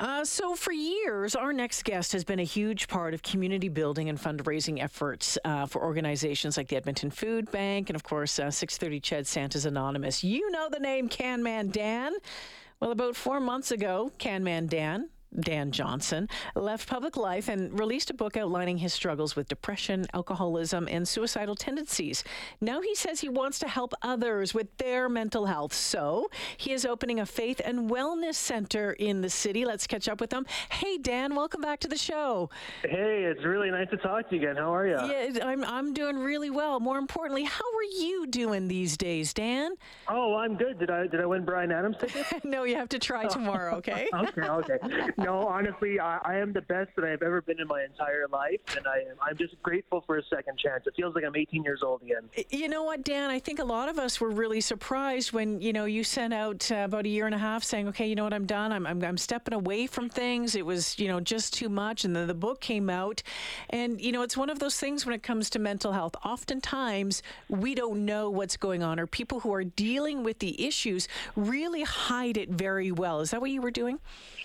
Uh, so, for years, our next guest has been a huge part of community building and fundraising efforts uh, for organizations like the Edmonton Food Bank and, of course, uh, 630 Ched Santa's Anonymous. You know the name Can Man Dan. Well, about four months ago, Can Man Dan Dan Johnson, left public life and released a book outlining his struggles with depression, alcoholism, and suicidal tendencies. Now he says he wants to help others with their mental health. So he is opening a faith and wellness center in the city. Let's catch up with him. Hey, Dan, welcome back to the show. Hey, it's really nice to talk to you again. How are you? Yeah, I'm, I'm doing really well. More importantly, how are you doing these days, Dan? Oh, I'm good. Did I did I win Bryan Adams ticket? no, you have to try tomorrow, okay? okay, okay. No, honestly, I, I am the best that I've ever been in my entire life, and I am, I'm just grateful for a second chance. It feels like I'm 18 years old again. You know what, Dan? I think a lot of us were really surprised when you know you sent out uh, about a year and a half saying, "Okay, you know what, I'm done. I'm, I'm I'm stepping away from things. It was you know just too much." And then the book came out, and you know it's one of those things when it comes to mental health. Oftentimes we don't know what's going on, or people who are dealing with the issues really hide it very well. Is that what you were doing?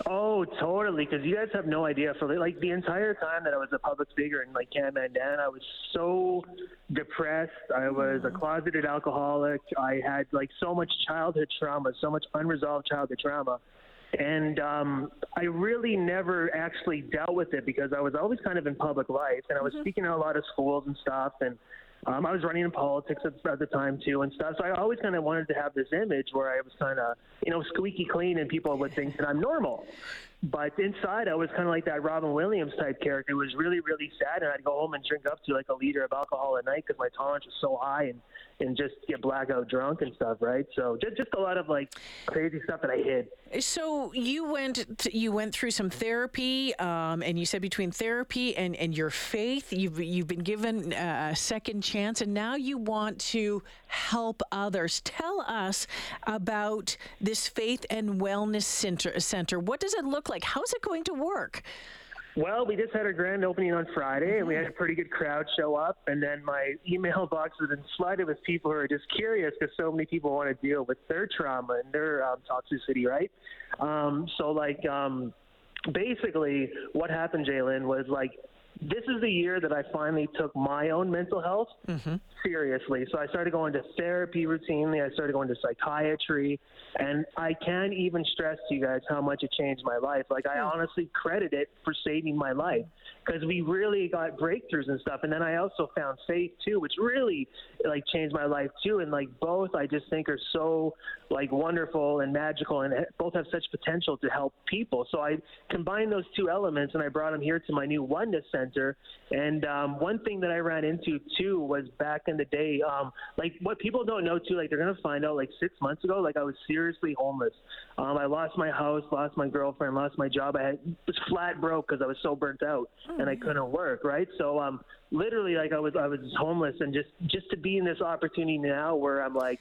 Oh, totally. Because you guys have no idea. For like the entire time that I was a public figure in like Can Man Dan, I was so depressed. I was a closeted alcoholic. I had like so much childhood trauma, so much unresolved childhood trauma. And um, I really never actually dealt with it because I was always kind of in public life and I was speaking at a lot of schools and stuff. And um, I was running in politics at, at the time too and stuff. So I always kind of wanted to have this image where I was kind of, you know, squeaky clean and people would think that I'm normal. But inside, I was kind of like that Robin Williams type character. It was really, really sad, and I'd go home and drink up to like a liter of alcohol at night because my tolerance was so high, and and just get blackout drunk and stuff, right? So just just a lot of like crazy stuff that I hid. So you went to, you went through some therapy, um, and you said between therapy and, and your faith, you've you've been given a second chance, and now you want to help others. Tell us about this faith and wellness center. Center. What does it look like? Like, how's it going to work? Well, we just had our grand opening on Friday, and we had a pretty good crowd show up. And then my email box has been flooded with people who are just curious because so many people want to deal with their trauma and their um, toxicity, right? Um, so, like, um, basically, what happened, Jalen, was like this is the year that I finally took my own mental health mm-hmm. seriously. So I started going to therapy routinely. I started going to psychiatry, and I can't even stress to you guys how much it changed my life. Like I hmm. honestly credit it for saving my life because we really got breakthroughs and stuff. And then I also found faith too, which really like changed my life too. And like both, I just think are so like wonderful and magical, and both have such potential to help people. So I combined those two elements, and I brought them here to my new Oneness Center. And um, one thing that I ran into too was back in the day, um, like what people don't know too, like they're gonna find out like six months ago, like I was seriously homeless. Um, I lost my house, lost my girlfriend, lost my job. I had, was flat broke because I was so burnt out and I couldn't work. Right, so um, literally, like I was, I was homeless, and just just to be in this opportunity now where I'm like,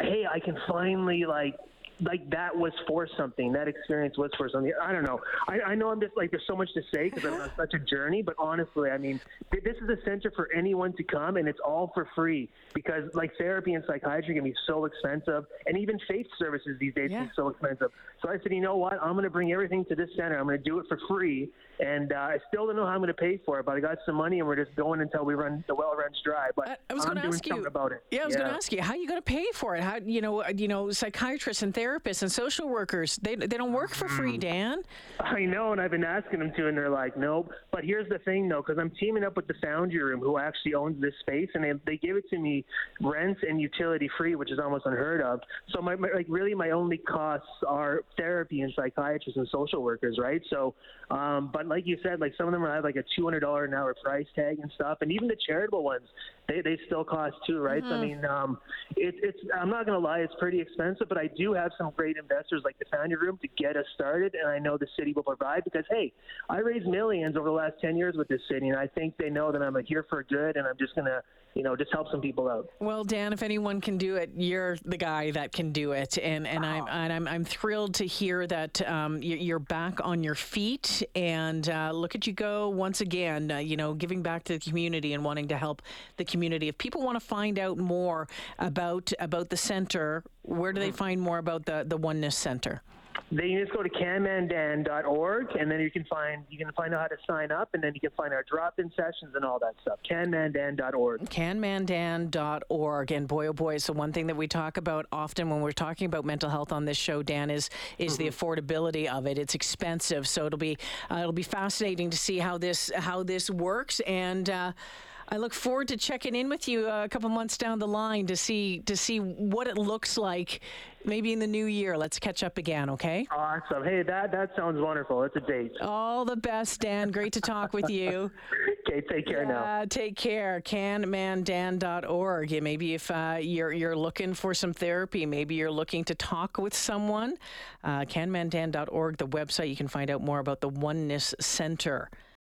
hey, I can finally like like that was for something. That experience was for something. I don't know. I, I know I'm just like there's so much to say because I'm on such a journey. But honestly, I mean, th- this is a center for anyone to come, and it's all for free because like therapy and psychiatry can be so expensive, and even faith services these days Yeah. can be so expensive. So I said, you know what? I'm going to bring everything to this center. I'm going to do it for free, and uh, I still don't know how I'm going to pay for it, but I got some money, and we're just going until we run the well runs dry. But I- I was gonna ask you- about it. Yeah, I was going to ask you how are you going to pay for it. How you know you know psychiatrists and therapists and social workers they they don't work for free, Dan. I know, and I've been asking them to, and they're like, nope. But here's the thing, though, because I'm teaming up with the Foundry Room, who actually owns this space, and they, they give it to me rent and utility free, which is almost unheard of. So my, my like really my only costs are therapy and psychiatrists and social workers, right? So, um, but like you said, like some of them have like a two hundred dollar an hour price tag and stuff, and even the charitable ones, they they still cost too, right? So I mean, um, it, it's I'm not gonna lie, it's pretty expensive, but I do have some great investors like the Foundry Room to get us started, and I know the city will provide because hey, I raised millions over the last ten years with this city, and I think they know that I'm here for good, and I'm just gonna you know just help some people out. Well, Dan, if anyone can do it, you're the guy that can do it, and and I'm and I'm I'm thrilled to hear that um, you- you're back on your feet, and uh, look at you go once again. Uh, you know, giving back to the community and wanting to help the community. If people want to find out more about about the center, where do they find more about the the Oneness Center? Then you just go to canmandan.org, and then you can find you can find out how to sign up, and then you can find our drop-in sessions and all that stuff. Canmandan.org. Canmandan.org, and boy oh boy, so one thing that we talk about often when we're talking about mental health on this show, Dan, is is mm-hmm. the affordability of it. It's expensive, so it'll be uh, it'll be fascinating to see how this how this works and. Uh, I look forward to checking in with you a couple months down the line to see to see what it looks like. Maybe in the new year, let's catch up again. Okay. Awesome. Hey, that that sounds wonderful. It's a date. All the best, Dan. Great to talk with you. okay. Take care yeah, now. Take care. Canmandan.org. Yeah, maybe if uh, you're you're looking for some therapy, maybe you're looking to talk with someone. Uh, canmandan.org, the website. You can find out more about the Oneness Center.